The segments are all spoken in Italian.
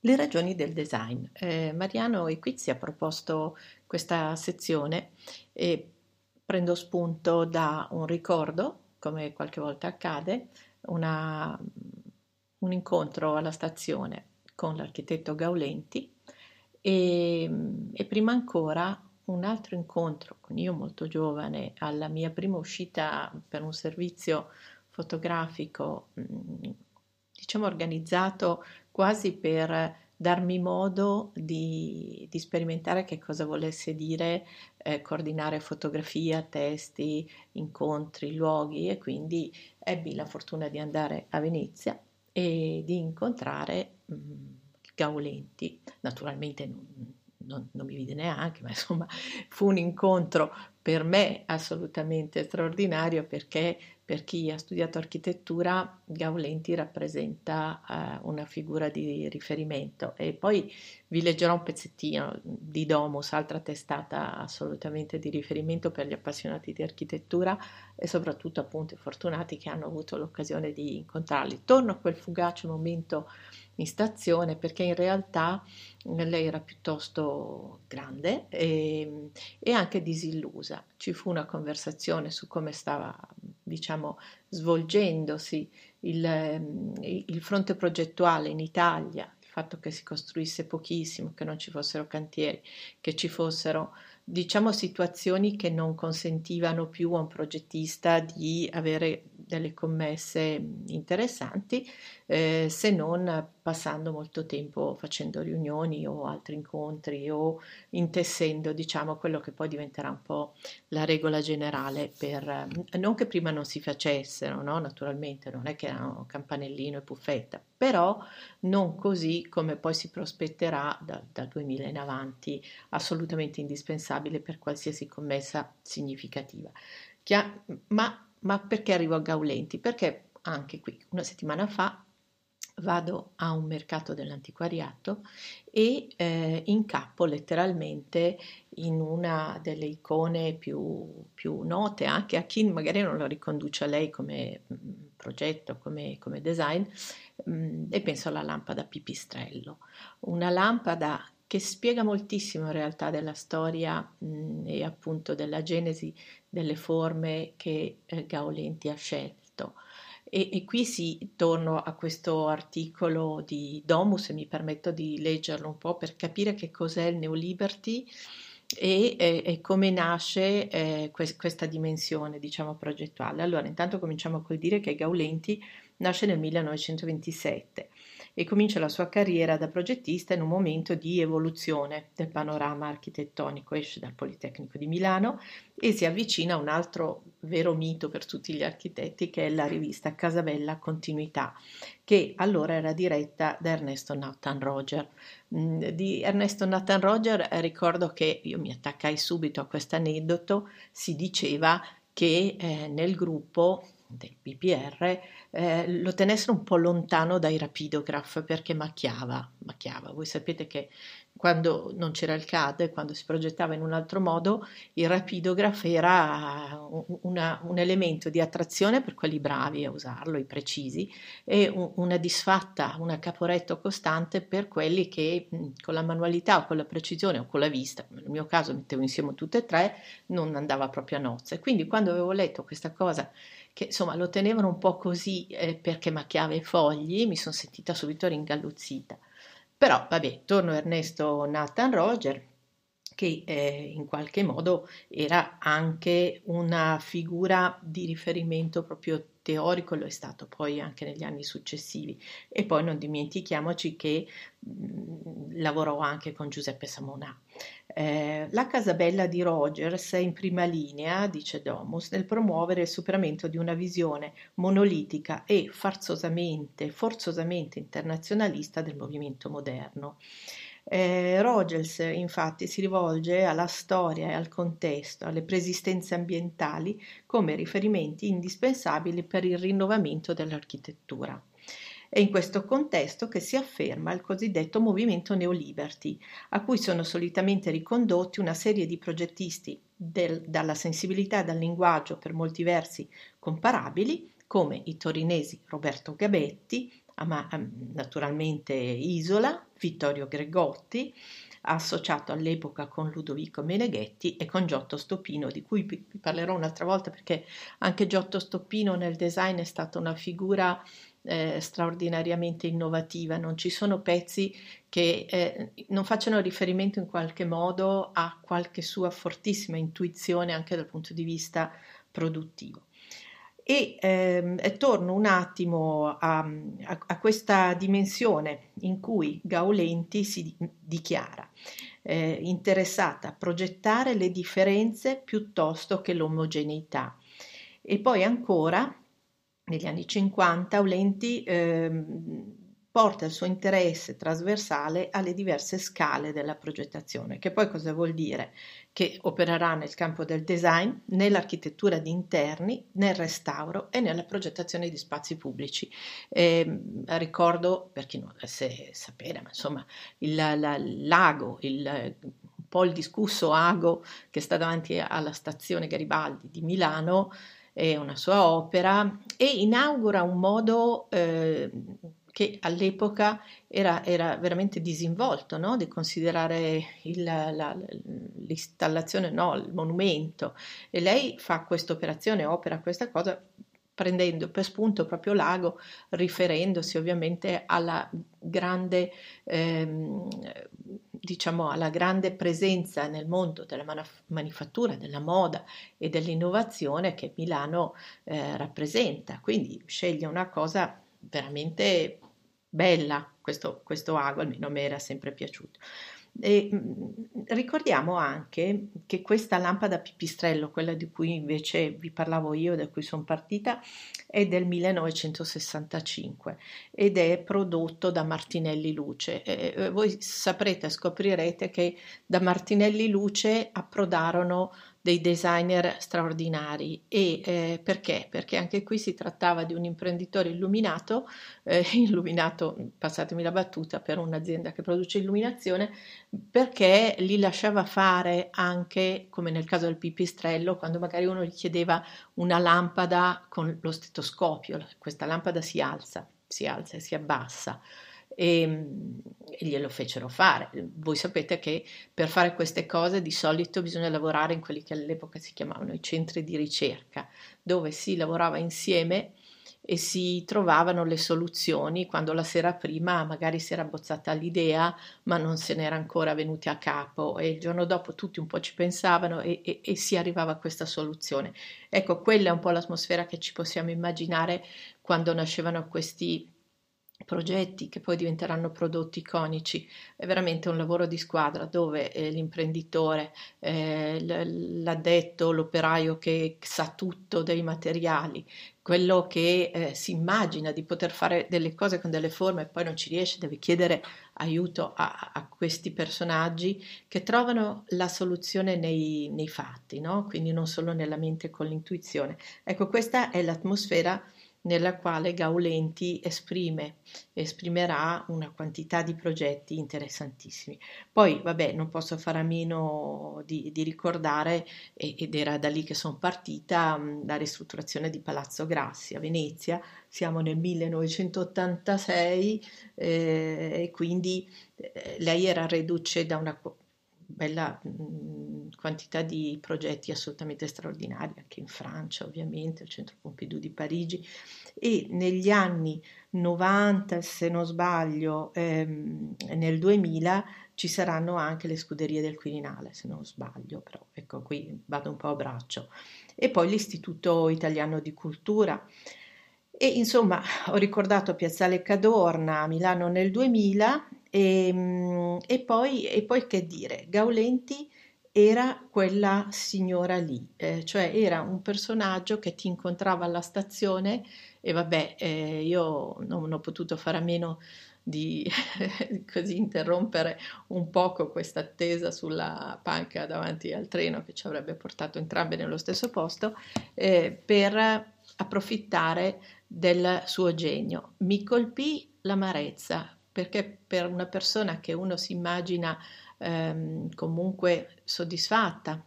Le ragioni del design. Eh, Mariano Equizzi ha proposto questa sezione e prendo spunto da un ricordo, come qualche volta accade, una, un incontro alla stazione con l'architetto Gaulenti e, e prima ancora un altro incontro con io molto giovane alla mia prima uscita per un servizio fotografico diciamo organizzato quasi per darmi modo di, di sperimentare che cosa volesse dire eh, coordinare fotografia, testi, incontri, luoghi e quindi ebbi la fortuna di andare a Venezia e di incontrare mh, Gaulenti. Naturalmente non, non, non mi vide neanche, ma insomma fu un incontro per me assolutamente straordinario perché per chi ha studiato architettura, Gaulenti rappresenta eh, una figura di riferimento. E poi vi leggerò un pezzettino di Domus, altra testata assolutamente di riferimento per gli appassionati di architettura e soprattutto appunto i fortunati che hanno avuto l'occasione di incontrarli. Torno a quel fugace momento in stazione perché in realtà lei era piuttosto grande e, e anche disillusa. Ci fu una conversazione su come stava diciamo, svolgendosi il, ehm, il fronte progettuale in Italia, il fatto che si costruisse pochissimo, che non ci fossero cantieri, che ci fossero diciamo situazioni che non consentivano più a un progettista di avere delle commesse interessanti eh, se non passando molto tempo facendo riunioni o altri incontri o intessendo diciamo quello che poi diventerà un po' la regola generale per non che prima non si facessero no? naturalmente non è che erano campanellino e puffetta però non così come poi si prospetterà da, dal 2000 in avanti assolutamente indispensabile per qualsiasi commessa significativa Chia- ma ma perché arrivo a Gaulenti? Perché anche qui una settimana fa vado a un mercato dell'antiquariato e eh, incappo letteralmente in una delle icone più, più, note anche a chi magari non lo riconduce a lei come mm, progetto, come, come design, mh, mm, e penso alla lampada pipistrello, una lampada che spiega moltissimo in realtà della storia mh, e appunto della genesi delle forme che eh, Gaolenti ha scelto. E, e, qui sì, torno a questo articolo di Domus e mi permetto di leggerlo un po' per capire che cos'è il Neoliberty e, e, e come nasce eh, que- questa dimensione, diciamo, progettuale. Allora, intanto cominciamo col dire che Gaulenti nasce nel 1927 e comincia la sua carriera da progettista in un momento di evoluzione del panorama architettonico, esce dal Politecnico di Milano e si avvicina a un altro vero mito per tutti gli architetti che è la rivista Casabella Continuità, che allora era diretta da Ernesto Nathan Roger. Mm, di Ernesto Nathan Roger eh, ricordo che io mi attaccai subito a questo aneddoto, si diceva che eh, nel gruppo del PPR eh, lo tenessero un po' lontano dai rapidograph perché macchiava, macchiava. Voi sapete che quando non c'era il CAD, quando si progettava in un altro modo, il rapidograph era una, un elemento di attrazione per quelli bravi a usarlo, i precisi, e un, una disfatta, una caporetto costante per quelli che con la manualità o con la precisione o con la vista, nel mio caso mettevo insieme tutte e tre, non andava proprio a nozze. Quindi quando avevo letto questa cosa che insomma lo tenevano un po' così eh, perché macchiava i fogli, mi sono sentita subito ringalluzzita. Però vabbè, torno Ernesto Nathan Roger, che eh, in qualche modo era anche una figura di riferimento proprio teorico, lo è stato poi anche negli anni successivi. E poi non dimentichiamoci che mh, lavorò anche con Giuseppe Samonà. Eh, la Casabella di Rogers è in prima linea, dice Domus, nel promuovere il superamento di una visione monolitica e farzosamente, forzosamente internazionalista del movimento moderno. Eh, Rogers infatti si rivolge alla storia e al contesto, alle preesistenze ambientali come riferimenti indispensabili per il rinnovamento dell'architettura. È in questo contesto che si afferma il cosiddetto movimento neoliberty, a cui sono solitamente ricondotti una serie di progettisti del, dalla sensibilità e dal linguaggio per molti versi comparabili, come i torinesi Roberto Gabetti, naturalmente Isola, Vittorio Gregotti, associato all'epoca con Ludovico Meneghetti e con Giotto Stoppino, di cui vi parlerò un'altra volta perché anche Giotto Stoppino nel design è stata una figura eh, straordinariamente innovativa, non ci sono pezzi che eh, non facciano riferimento in qualche modo a qualche sua fortissima intuizione anche dal punto di vista produttivo. E ehm, torno un attimo a, a, a, questa dimensione in cui Gaulenti si dichiara eh, interessata a progettare le differenze piuttosto che l'omogeneità. E poi ancora negli anni 50 Aulenti eh, porta il suo interesse trasversale alle diverse scale della progettazione, che poi cosa vuol dire? Che opererà nel campo del design, nell'architettura di interni, nel restauro e nella progettazione di spazi pubblici. Eh, ricordo, per chi non dovesse sapere, ma insomma, il, la, l'ago, il, un po' il discusso ago che sta davanti alla stazione Garibaldi di Milano, è una sua opera e inaugura un modo eh, che all'epoca era, era veramente disinvolto, no? di considerare il, la, l'installazione, no, il monumento. E lei fa questa operazione, opera questa cosa prendendo per spunto proprio l'ago, riferendosi ovviamente alla grande, ehm, diciamo, alla grande presenza nel mondo della manaf- manifattura, della moda e dell'innovazione che Milano eh, rappresenta. Quindi sceglie una cosa veramente bella, questo, questo ago, almeno me era sempre piaciuto. E, mm, ricordiamo anche che questa lampada pipistrello, quella di cui invece vi parlavo io, da cui sono partita, è del 1965 ed è prodotto da Martinelli Luce. E voi saprete, scoprirete che da Martinelli Luce approdarono dei designer straordinari. E eh, perché? Perché anche qui si trattava di un imprenditore illuminato, eh, illuminato, passatemi la battuta, per un'azienda che produce illuminazione, perché li lasciava fare anche, come nel caso del pipistrello, quando magari uno gli chiedeva una lampada con lo stetoscopio, questa lampada si alza, si alza e si abbassa e, e, glielo fecero fare. Voi sapete che per fare queste cose di solito bisogna lavorare in quelli che all'epoca si chiamavano i centri di ricerca, dove si lavorava insieme e si trovavano le soluzioni quando la sera prima magari si era bozzata l'idea ma non se n'era ancora venuti a capo e il giorno dopo tutti un po' ci pensavano e, e, e si arrivava a questa soluzione. Ecco, quella è un po' l'atmosfera che ci possiamo immaginare quando nascevano questi progetti che poi diventeranno prodotti iconici. È veramente un lavoro di squadra dove eh, l'imprenditore, eh, l'addetto, l'operaio che sa tutto dei materiali, quello che eh, si immagina di poter fare delle cose con delle forme e poi non ci riesce, deve chiedere aiuto a, a questi personaggi che trovano la soluzione nei, nei fatti, no? quindi non solo nella mente con l'intuizione. Ecco, questa è l'atmosfera nella quale Gaulenti esprime, esprimerà una quantità di progetti interessantissimi. Poi, vabbè, non posso fare a meno di, di ricordare, ed era da lì che sono partita, la ristrutturazione di Palazzo Grassi a Venezia, siamo nel 1986 eh, e quindi eh, lei era reduce da una bella mh, quantità di progetti assolutamente straordinari, anche in Francia ovviamente, al Centro Pompidou di Parigi e negli anni 90, se non sbaglio, ehm, nel 2000 ci saranno anche le scuderie del Quirinale, se non sbaglio, però ecco qui vado un po' a braccio. E poi l'Istituto Italiano di Cultura. E insomma, ho ricordato Piazzale Cadorna a Milano nel 2000 e, ehm, e, poi, e poi che dire, Gaulenti era quella signora lì, eh, cioè era un personaggio che ti incontrava alla stazione e vabbè, eh, io non ho potuto fare a meno di così interrompere un poco questa attesa sulla panca davanti al treno che ci avrebbe portato entrambe nello stesso posto eh, per approfittare del suo genio. Mi colpì l'amarezza perché per una persona che uno si immagina ehm, comunque soddisfatta,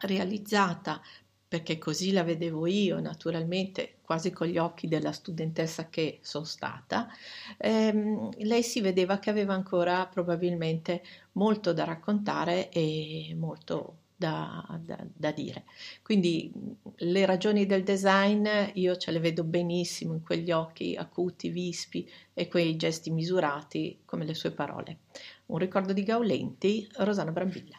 realizzata, perché così la vedevo io naturalmente, quasi con gli occhi della studentessa che sono stata, ehm, lei si vedeva che aveva ancora probabilmente molto da raccontare e molto da, da, da, dire. Quindi le ragioni del design io ce le vedo benissimo in quegli occhi acuti, vispi e quei gesti misurati come le sue parole. Un ricordo di Gaulenti, Rosana Brambilla.